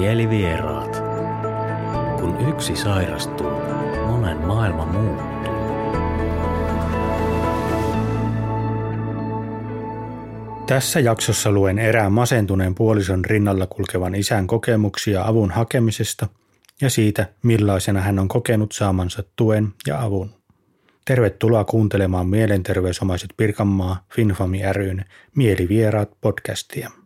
Mielivieraat. Kun yksi sairastuu, monen maailma muuttuu. Tässä jaksossa luen erään masentuneen puolison rinnalla kulkevan isän kokemuksia avun hakemisesta ja siitä, millaisena hän on kokenut saamansa tuen ja avun. Tervetuloa kuuntelemaan Mielenterveysomaiset Pirkanmaa Finfami ryn Mielivieraat podcastia.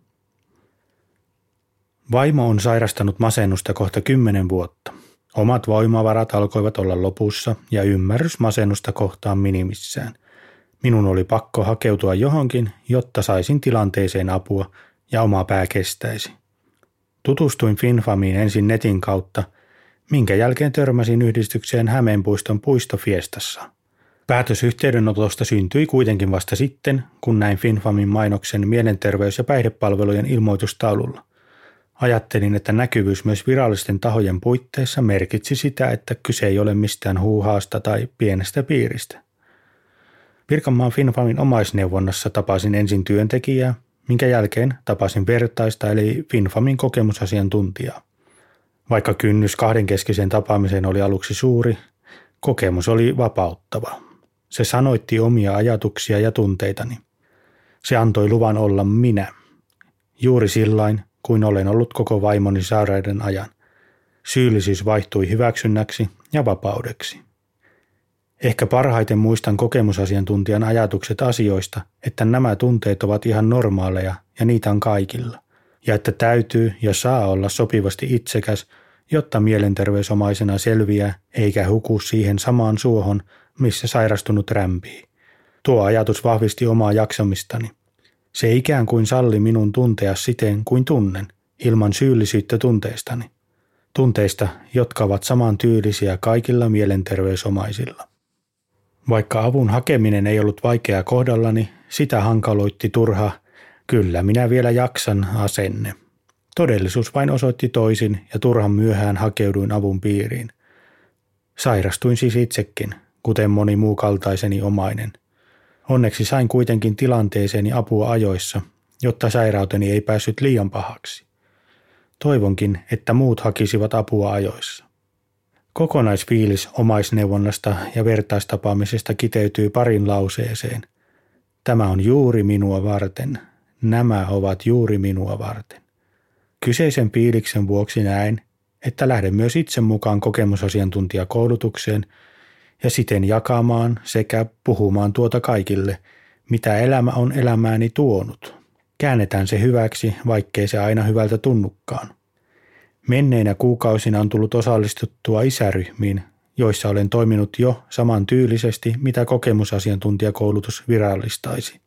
Vaimo on sairastanut masennusta kohta kymmenen vuotta. Omat voimavarat alkoivat olla lopussa ja ymmärrys masennusta kohtaan minimissään. Minun oli pakko hakeutua johonkin, jotta saisin tilanteeseen apua ja oma pää kestäisi. Tutustuin Finfamiin ensin netin kautta, minkä jälkeen törmäsin yhdistykseen Hämeenpuiston puistofiestassa. Päätös yhteydenotosta syntyi kuitenkin vasta sitten, kun näin Finfamin mainoksen mielenterveys- ja päihdepalvelujen ilmoitustaululla. Ajattelin, että näkyvyys myös virallisten tahojen puitteissa merkitsi sitä, että kyse ei ole mistään huuhaasta tai pienestä piiristä. Pirkanmaan Finfamin omaisneuvonnassa tapasin ensin työntekijää, minkä jälkeen tapasin vertaista eli Finfamin kokemusasiantuntijaa. Vaikka kynnys kahdenkeskiseen tapaamiseen oli aluksi suuri, kokemus oli vapauttava. Se sanoitti omia ajatuksia ja tunteitani. Se antoi luvan olla minä. Juuri sillain, kuin olen ollut koko vaimoni sairauden ajan. Syyllisyys vaihtui hyväksynnäksi ja vapaudeksi. Ehkä parhaiten muistan kokemusasiantuntijan ajatukset asioista, että nämä tunteet ovat ihan normaaleja ja niitä on kaikilla, ja että täytyy ja saa olla sopivasti itsekäs, jotta mielenterveysomaisena selviää eikä huku siihen samaan suohon, missä sairastunut rämpii. Tuo ajatus vahvisti omaa jaksamistani. Se ikään kuin salli minun tuntea siten kuin tunnen, ilman syyllisyyttä tunteistani. Tunteista, jotka ovat saman tyylisiä kaikilla mielenterveysomaisilla. Vaikka avun hakeminen ei ollut vaikeaa kohdallani, sitä hankaloitti turha, kyllä minä vielä jaksan asenne. Todellisuus vain osoitti toisin ja turhan myöhään hakeuduin avun piiriin. Sairastuin siis itsekin, kuten moni muu kaltaiseni omainen – Onneksi sain kuitenkin tilanteeseeni apua ajoissa, jotta sairauteni ei päässyt liian pahaksi. Toivonkin, että muut hakisivat apua ajoissa. Kokonaisfiilis omaisneuvonnasta ja vertaistapaamisesta kiteytyy parin lauseeseen. Tämä on juuri minua varten. Nämä ovat juuri minua varten. Kyseisen fiiliksen vuoksi näen, että lähden myös itse mukaan kokemusasiantuntijakoulutukseen – ja siten jakamaan sekä puhumaan tuota kaikille, mitä elämä on elämääni tuonut. Käännetään se hyväksi, vaikkei se aina hyvältä tunnukkaan. Menneinä kuukausina on tullut osallistuttua isäryhmiin, joissa olen toiminut jo saman tyylisesti, mitä kokemusasiantuntijakoulutus virallistaisi.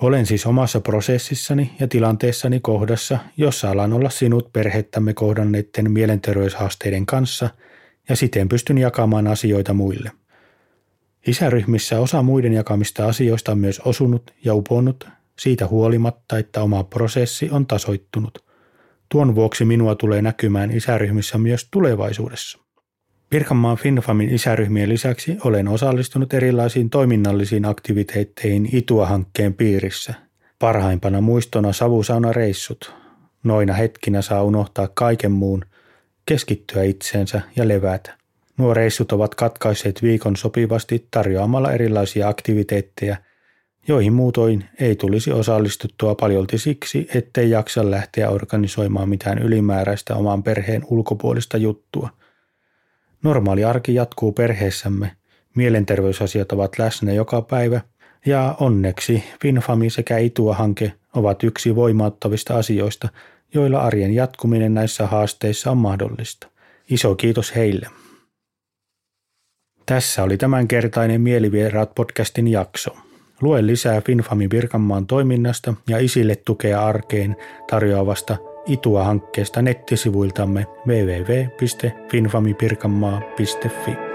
Olen siis omassa prosessissani ja tilanteessani kohdassa, jossa alan olla sinut perhettämme kohdanneiden mielenterveyshaasteiden kanssa ja siten pystyn jakamaan asioita muille. Isäryhmissä osa muiden jakamista asioista on myös osunut ja uponnut siitä huolimatta, että oma prosessi on tasoittunut. Tuon vuoksi minua tulee näkymään isäryhmissä myös tulevaisuudessa. Pirkanmaan FinFamin isäryhmien lisäksi olen osallistunut erilaisiin toiminnallisiin aktiviteetteihin ITUA-hankkeen piirissä. Parhaimpana muistona savusaunareissut. Noina hetkinä saa unohtaa kaiken muun, keskittyä itseensä ja levätä. Nuo reissut ovat katkaisseet viikon sopivasti tarjoamalla erilaisia aktiviteetteja, joihin muutoin ei tulisi osallistuttua paljolti siksi, ettei jaksa lähteä organisoimaan mitään ylimääräistä oman perheen ulkopuolista juttua. Normaali arki jatkuu perheessämme, mielenterveysasiat ovat läsnä joka päivä ja onneksi Finfami sekä Itua-hanke ovat yksi voimauttavista asioista, joilla arjen jatkuminen näissä haasteissa on mahdollista. Iso kiitos heille. Tässä oli tämänkertainen Mielivieraat podcastin jakso. Lue lisää Finfami Pirkanmaan toiminnasta ja isille tukea arkeen tarjoavasta Itua-hankkeesta nettisivuiltamme www.finfamipirkanmaa.fi.